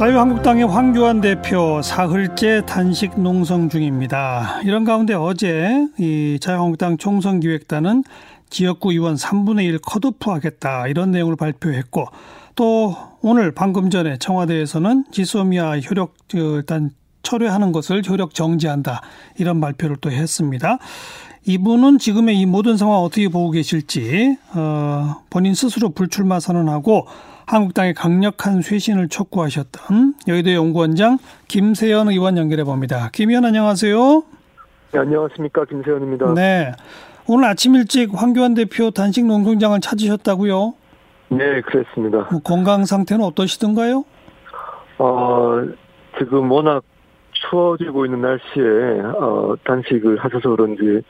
자유한국당의 황교안 대표 사흘째 단식 농성 중입니다. 이런 가운데 어제 이 자유한국당 총선기획단은 지역구 의원 3분의 1 컷오프하겠다 이런 내용을 발표했고 또 오늘 방금 전에 청와대에서는 지소미아 효력 일단 철회하는 것을 효력 정지한다 이런 발표를 또 했습니다. 이분은 지금의 이 모든 상황 어떻게 보고 계실지 어, 본인 스스로 불출마 선언하고 한국당의 강력한 쇄신을 촉구하셨던 여의도 연구원장 김세연 의원 연결해 봅니다. 김 의원 안녕하세요. 네, 안녕하십니까 김세연입니다. 네. 오늘 아침 일찍 황교안 대표 단식 농성장을 찾으셨다고요? 네, 그랬습니다. 뭐 건강 상태는 어떠시던가요? 어, 지금 워낙 추워지고 있는 날씨에 어, 단식을 하셔서 그런지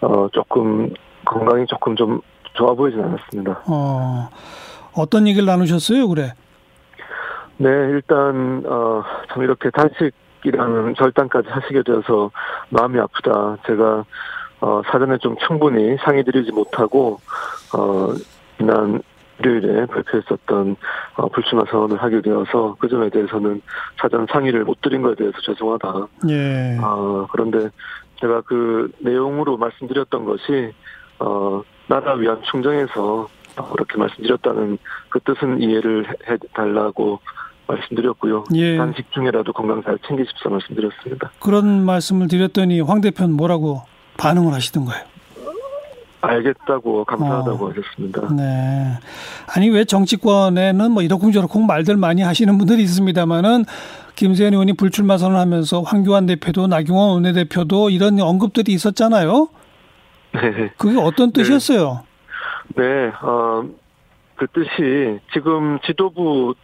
어, 조금 건강이 조금 좀 좋아 보이진 않았습니다. 어, 어떤 얘기를 나누셨어요, 그래? 네, 일단 어, 참 이렇게 단식이라는 절단까지 하시게 되어서 마음이 아프다. 제가 어, 사전에 좀 충분히 상의드리지 못하고 어, 지난 일요일에 발표했었던 어, 불출마 선언을 하게 되어서 그 점에 대해서는 사전 상의를 못 드린 것에 대해서 죄송하다. 예. 어, 그런데 제가 그 내용으로 말씀드렸던 것이 어, 나라 위한 충정에서 그렇게 말씀드렸다는 그 뜻은 이해를 해 달라고 말씀드렸고요. 예. 단식 중에라도 건강 잘 챙기십사 말씀드렸습니다. 그런 말씀을 드렸더니 황 대표는 뭐라고 반응을 하시던가요? 알겠다고 감사하다고 어. 하셨습니다. 네. 아니 왜 정치권에는 뭐 이러쿵저러쿵 말들 많이 하시는 분들이 있습니다만은 김세현 의원이 불출마 선언하면서 황교안 대표도 나경원 원내대표도 이런 언급들이 있었잖아요. 네. 그게 어떤 뜻이었어요? 네. 네. 어, 그 뜻이 지금 지도부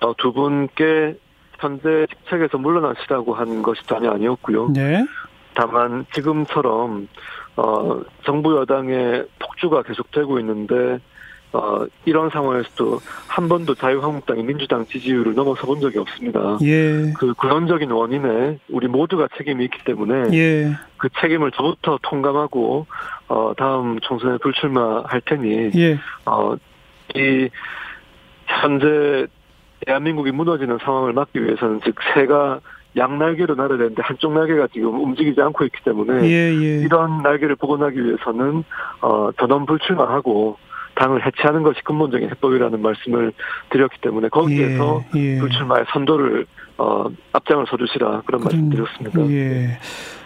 어, 두 분께 현재 직책에서 물러나시라고 한 것이 전혀 아니었고요. 네. 다만 지금처럼 어, 정부 여당의 폭주가 계속되고 있는데 어, 이런 상황에서도 한 번도 자유한국당이 민주당 지지율을 넘어서 본 적이 없습니다. 예. 그 근원적인 원인에 우리 모두가 책임이 있기 때문에 예. 그 책임을 저부터 통감하고 어, 다음 총선에 불출마할 테니 예. 어, 이 현재 대한민국이 무너지는 상황을 막기 위해서는 즉 새가 양날개로 날아야 되는데 한쪽 날개가 지금 움직이지 않고 있기 때문에 예, 예. 이런 날개를 복원하기 위해서는 어, 전원 불출마하고 당을 해체하는 것이 근본적인 해법이라는 말씀을 드렸기 때문에 거기에서 예, 예. 불출마의 선도를 어, 앞장을 서주시라 그런 말씀 드렸습니다. 예.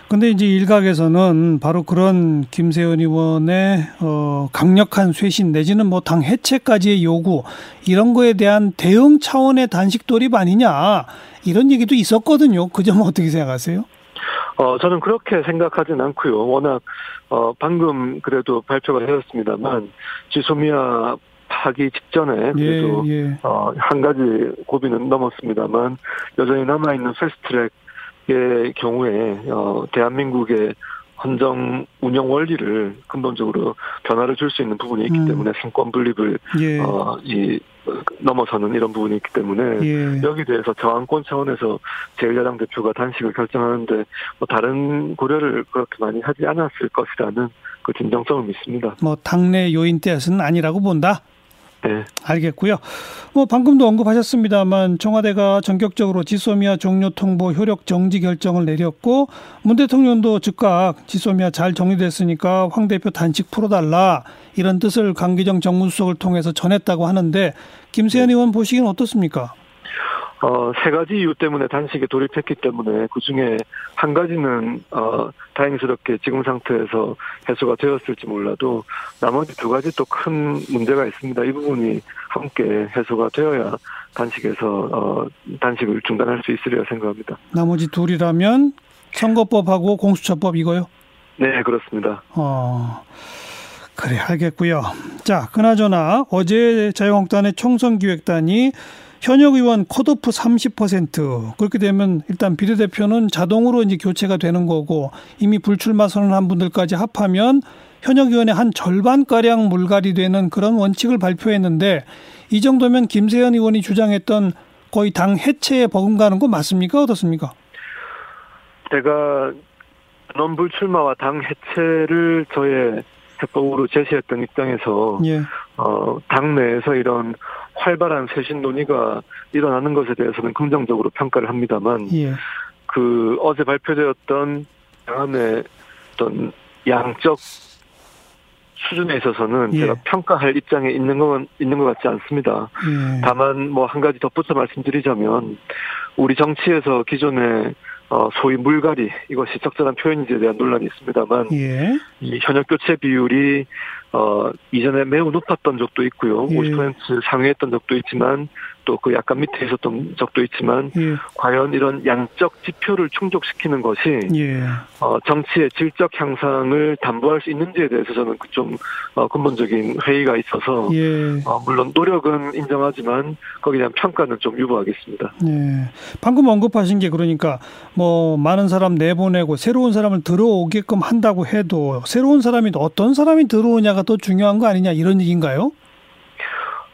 근데 이제 일각에서는 바로 그런 김세현 의원의 어 강력한 쇄신 내지는 뭐 당 해체까지의 요구 이런 거에 대한 대응 차원의 단식 돌입 아니냐 이런 얘기도 있었거든요. 그 점은 어떻게 생각하세요? 어 저는 그렇게 생각하진 않고요. 워낙 어 방금 그래도 발표가 되었습니다만 지소미아 하기 직전에 그래도 예, 예. 어 한 가지 고비는 넘었습니다만 여전히 남아 있는 패스트트랙 의 경우에 어 대한민국의 헌정 운영 원리를 근본적으로 변화를 줄 수 있는 부분이 있기 음. 때문에 상권 분립을 예. 어 이 넘어서는 이런 부분이 있기 때문에 예. 여기 대해서 저항권 차원에서 제1야당 대표가 단식을 결정하는데 뭐 다른 고려를 그렇게 많이 하지 않았을 것이라는 그 진정성을 믿습니다. 뭐 당내 요인 때는 아니라고 본다. 네. 알겠고요. 뭐 방금도 언급하셨습니다만 청와대가 전격적으로 지소미아 종료 통보 효력 정지 결정을 내렸고 문 대통령도 즉각 지소미아 잘 정리됐으니까 황 대표 단식 풀어달라 이런 뜻을 강기정 정무수석을 통해서 전했다고 하는데 김세현 의원 보시기는 어떻습니까? 어, 세 가지 이유 때문에 단식에 돌입했기 때문에 그 중에 한 가지는, 어, 다행스럽게 지금 상태에서 해소가 되었을지 몰라도 나머지 두 가지 또 큰 문제가 있습니다. 이 부분이 함께 해소가 되어야 단식에서, 어, 단식을 중단할 수 있으리라 생각합니다. 나머지 둘이라면 선거법하고 공수처법 이거요? 네, 그렇습니다. 어, 그래, 알겠고요. 자, 그나저나 어제 자유한국당의 총선기획단이 현역 의원 컷오프 30% 그렇게 되면 일단 비례대표는 자동으로 이제 교체가 되는 거고 이미 불출마 선언한 분들까지 합하면 현역 의원의 한 절반 가량 물갈이 되는 그런 원칙을 발표했는데 이 정도면 김세현 의원이 주장했던 거의 당 해체에 버금가는 거 맞습니까 어떻습니까? 제가 넌 불출마와 당 해체를 저의 해법으로 제시했던 입장에서 예. 어, 당내에서 이런 활발한 쇄신 논의가 일어나는 것에 대해서는 긍정적으로 평가를 합니다만 예. 그 어제 발표되었던 양안의 어떤 양적 수준에 있어서는 예. 제가 평가할 입장에 있는 건 있는 것 같지 않습니다. 예. 다만 뭐 한 가지 덧붙여 말씀드리자면 우리 정치에서 기존에 어 소위 물갈이 이것이 적절한 표현인지에 대한 논란이 있습니다만 예. 이 현역 교체 비율이 어 이전에 매우 높았던 적도 있고요. 예. 50% 상회했던 적도 있지만 또 그 약간 밑에 있었던 적도 있지만 예. 과연 이런 양적 지표를 충족시키는 것이 예. 어, 정치의 질적 향상을 담보할 수 있는지에 대해서 저는 그좀 어, 근본적인 회의가 있어서 예. 어, 물론 노력은 인정하지만 거기에 대한 평가는 좀 유보하겠습니다. 네. 방금 언급하신 게 그러니까 뭐 많은 사람 내보내고 새로운 사람을 들어오게끔 한다고 해도 새로운 사람이 어떤 사람이 들어오냐가 더 중요한 거 아니냐 이런 얘기인가요?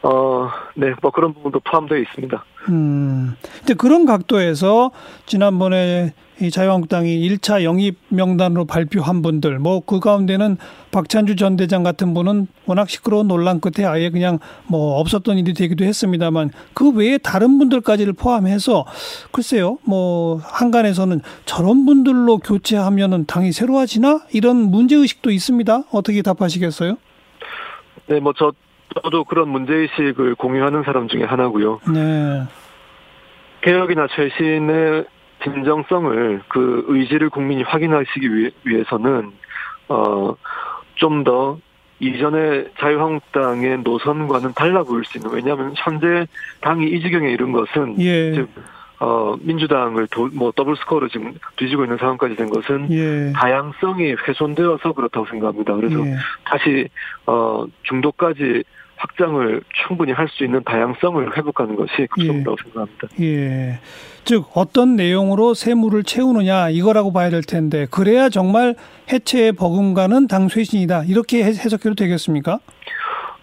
어, 네, 뭐 그런 부분도 포함되어 있습니다. 음. 근데 그런 각도에서 지난번에 이 자유한국당이 1차 영입 명단으로 발표한 분들 뭐 그 가운데는 박찬주 전 대장 같은 분은 워낙 시끄러운 논란 끝에 아예 그냥 뭐 없었던 일이 되기도 했습니다만 그 외에 다른 분들까지를 포함해서 글쎄요 뭐 한간에서는 저런 분들로 교체하면은 당이 새로워지나 이런 문제 의식도 있습니다 어떻게 답하시겠어요? 네, 뭐 저, 저도 그런 문제의식을 공유하는 사람 중에 하나고요. 네, 개혁이나 쇄신의 진정성을 그 의지를 국민이 확인하시기 위해, 위해서는 어, 좀 더 이전의 자유한국당의 노선과는 달라 보일 수 있는 왜냐하면 현재 당이 이 지경에 이른 것은 예, 즉 어, 민주당을 도, 뭐 더블 스코어로 지금 뒤지고 있는 상황까지 된 것은 예, 다양성이 훼손되어서 그렇다고 생각합니다. 그래서 예. 다시 어, 중도까지 확장을 충분히 할 수 있는 다양성을 회복하는 것이 급선무라고 생각합니다. 예. 즉 어떤 내용으로 세무를 채우느냐 이거라고 봐야 될 텐데 그래야 정말 해체의 버금가는 당 쇄신이다 이렇게 해- 해석해도 되겠습니까?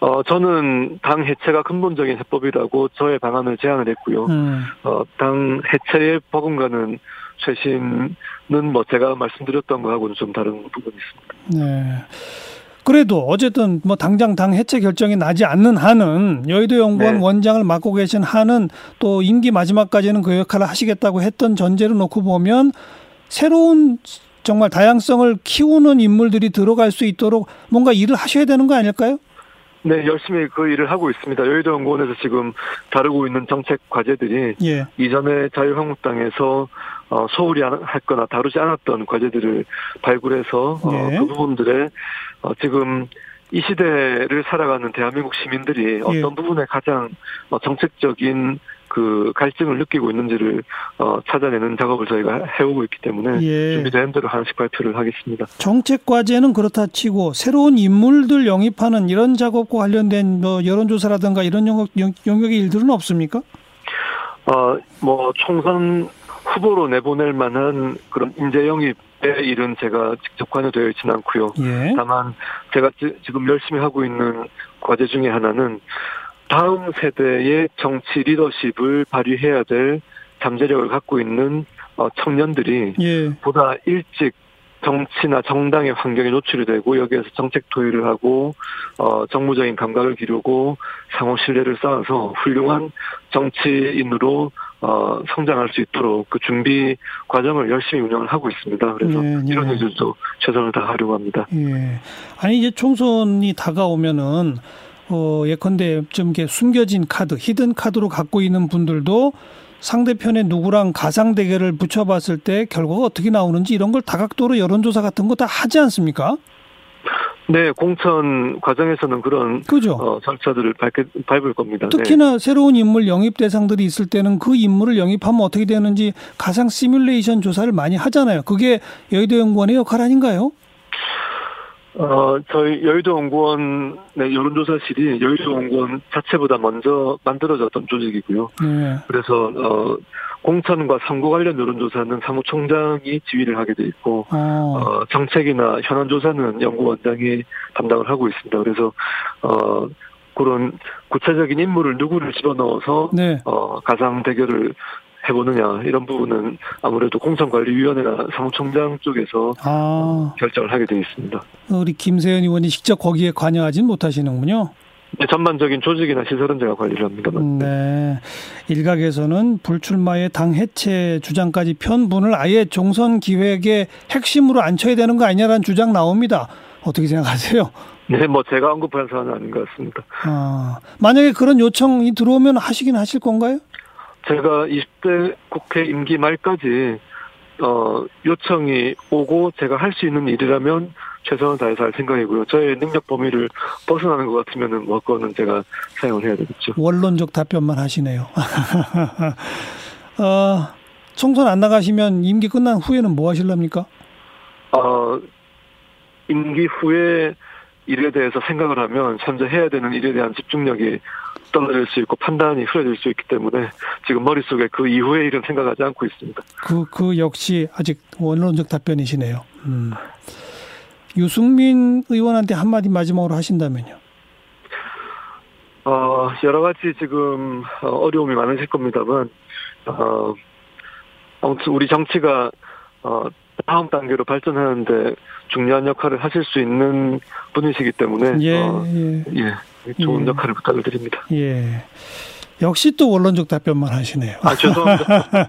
어, 저는 당 해체가 근본적인 해법이라고 저의 방안을 제안을 했고요. 음, 어, 당 해체에 버금가는 쇄신은 뭐 제가 말씀드렸던 거하고는 좀 다른 부분이 있습니다. 네. 그래도 어쨌든 뭐 당장 당 해체 결정이 나지 않는 한은 여의도 연구원 네. 원장을 맡고 계신 한은 또 임기 마지막까지는 그 역할을 하시겠다고 했던 전제를 놓고 보면 새로운 정말 다양성을 키우는 인물들이 들어갈 수 있도록 뭔가 일을 하셔야 되는 거 아닐까요? 네, 열심히 그 일을 하고 있습니다. 여의도 연구원에서 지금 다루고 있는 정책 과제들이 예. 이전에 자유한국당에서 어, 소홀히 안- 했거나 다루지 않았던 과제들을 발굴해서 어, 네. 그 부분들에 어, 지금 이 시대를 살아가는 대한민국 시민들이 어떤 부분에 가장 어, 정책적인 그 갈증을 느끼고 있는지를 어, 찾아내는 작업을 저희가 해오고 있기 때문에 예. 준비된 대로 하나씩 발표를 하겠습니다. 정책 과제는 그렇다 치고 새로운 인물들 영입하는 이런 작업과 관련된 뭐 여론조사라든가 이런 영역, 영- 영역의 일들은 없습니까? 어, 뭐, 총선 후보로 내보낼 만한 그런 인재 영입 의 일은 제가 직접 관여되어 있지는 않고요. 예. 다만, 제가 지, 금 열심히 하고 있는 과제 중에 하나는 다음 세대의 정치 리더십을 발휘해야 될 잠재력을 갖고 있는 어, 청년들이 예. 보다 일찍 정치나 정당의 환경에 노출이 되고 여기에서 정책 토의를 하고 어 정무적인 감각을 기르고 상호 신뢰를 쌓아서 훌륭한 정치인으로 어 성장할 수 있도록 그 준비 과정을 열심히 운영을 하고 있습니다. 그래서 네, 네. 이런 일들도 최선을 다하려고 합니다. 예. 아니 이제 총선이 다가오면은 어 예컨대 좀 이렇게 숨겨진 카드, 히든 카드로 갖고 있는 분들도 상대편에 누구랑 가상 대결을 붙여봤을 때 결과가 어떻게 나오는지 이런 걸 다각도로 여론조사 같은 거 다 하지 않습니까? 네, 공천 과정에서는 그런 그죠? 어 절차들을 밟게, 밟을 겁니다. 네. 특히나 새로운 인물 영입 대상들이 있을 때는 그 인물을 영입하면 어떻게 되는지 가상 시뮬레이션 조사를 많이 하잖아요. 그게 여의도 연구원의 역할 아닌가요? 어, 저희 여의도 연구원, 네, 여론조사실이 여의도 연구원 자체보다 먼저 만들어졌던 조직이고요. 네. 그래서, 어, 공천과 선거 관련 여론조사는 사무총장이 지휘를 하게 돼 있고, 어. 어, 정책이나 현안 조사는 연구원장이 담당을 하고 있습니다. 그래서, 어, 그런 구체적인 인물을 누구를 집어넣어서, 네. 어, 가상 대결을 해보느냐, 이런 부분은 아무래도 공천관리위원회나 사무총장 쪽에서 아. 결정을 하게 되어 있습니다. 우리 김세현 의원이 직접 거기에 관여하진 못하시는군요. 네, 전반적인 조직이나 시설은 제가 관리를 합니다. 네. 일각에서는 불출마의 당 해체 주장까지 편 분을 아예 종선 기획의 핵심으로 앉혀야 되는 거 아니냐라는 주장 나옵니다. 어떻게 생각하세요? 네, 뭐 제가 언급한 사안은 아닌 것 같습니다. 아, 만약에 그런 요청이 들어오면 하시긴 하실 건가요? 제가 20대 국회 임기 말까지 어, 요청이 오고 제가 할 수 있는 일이라면 최선을 다해서 할 생각이고요. 저의 능력 범위를 벗어나는 것 같으면은 뭐 그거는 제가 사용을 해야 되겠죠. 원론적 답변만 하시네요. 어, 총선 안 나가시면 임기 끝난 후에는 뭐 하실랍니까? 어, 임기 후에 일에 대해서 생각을 하면 현재 해야 되는 일에 대한 집중력이 떨어질 수 있고 판단이 흐려질 수 있기 때문에 지금 머릿속에 그 이후의 일은 생각하지 않고 있습니다. 그, 그 역시 아직 원론적 답변이시네요. 음. 유승민 의원한테 한마디 마지막으로 하신다면요. 어, 여러 가지 지금 어려움이 많으실 겁니다만, 어, 아무튼 우리 정치가, 어, 다음 단계로 발전하는데 중요한 역할을 하실 수 있는 분이시기 때문에, 예, 어, 예. 예, 좋은 예. 역할을 부탁을 드립니다. 예. 역시 또 원론적 답변만 하시네요. 아, 죄송합니다.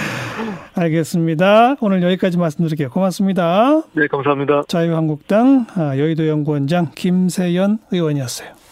알겠습니다. 오늘 여기까지 말씀드릴게요. 고맙습니다. 네, 감사합니다. 자유한국당 아, 여의도 연구원장 김세연 의원이었어요.